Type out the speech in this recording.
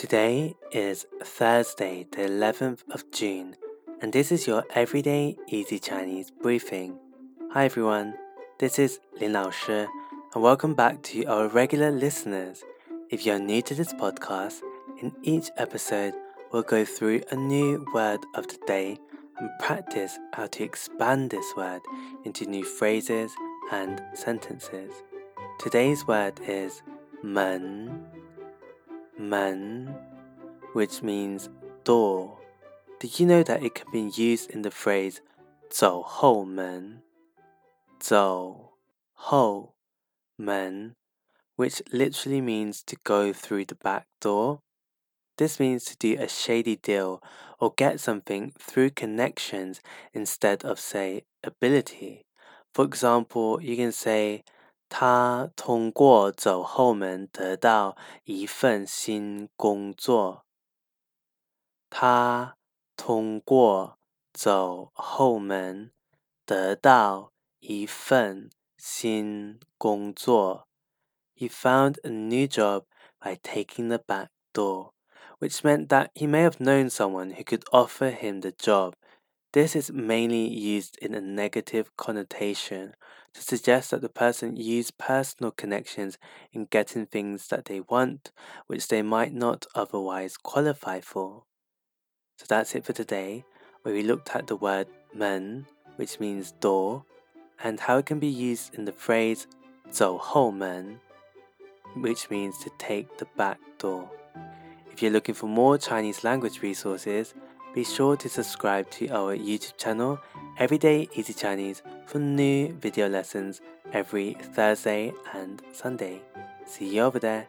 Today is Thursday, the 11th of June, and this is your everyday easy Chinese briefing. Hi everyone, this is Lin Lao and welcome back to our regular listeners. If you're new to this podcast, in each episode we'll go through a new word of the day and practice how to expand this word into new phrases and sentences. Today's word is 门 man, which means door. Did you know that it can be used in the phrase 走后门?走后门, which literally means to go through the back door. This means to do a shady deal or get something through connections instead of, say, ability. For example, you can say, 他通过走后门得到一份新工作。他通过走后门得到一份新工作。He found a new job by taking the back door, which meant that he may have known someone who could offer him the job. This is mainly used in a negative connotation to suggest that the person used personal connections in getting things that they want, which they might not otherwise qualify for. So that's it for today, where we looked at the word men, which means door, and how it can be used in the phrase 走后门, which means to take the back door. If you're looking for more Chinese language resources, be sure to subscribe to our YouTube channel, Everyday Easy Chinese, for new video lessons every Thursday and Sunday. See you over there.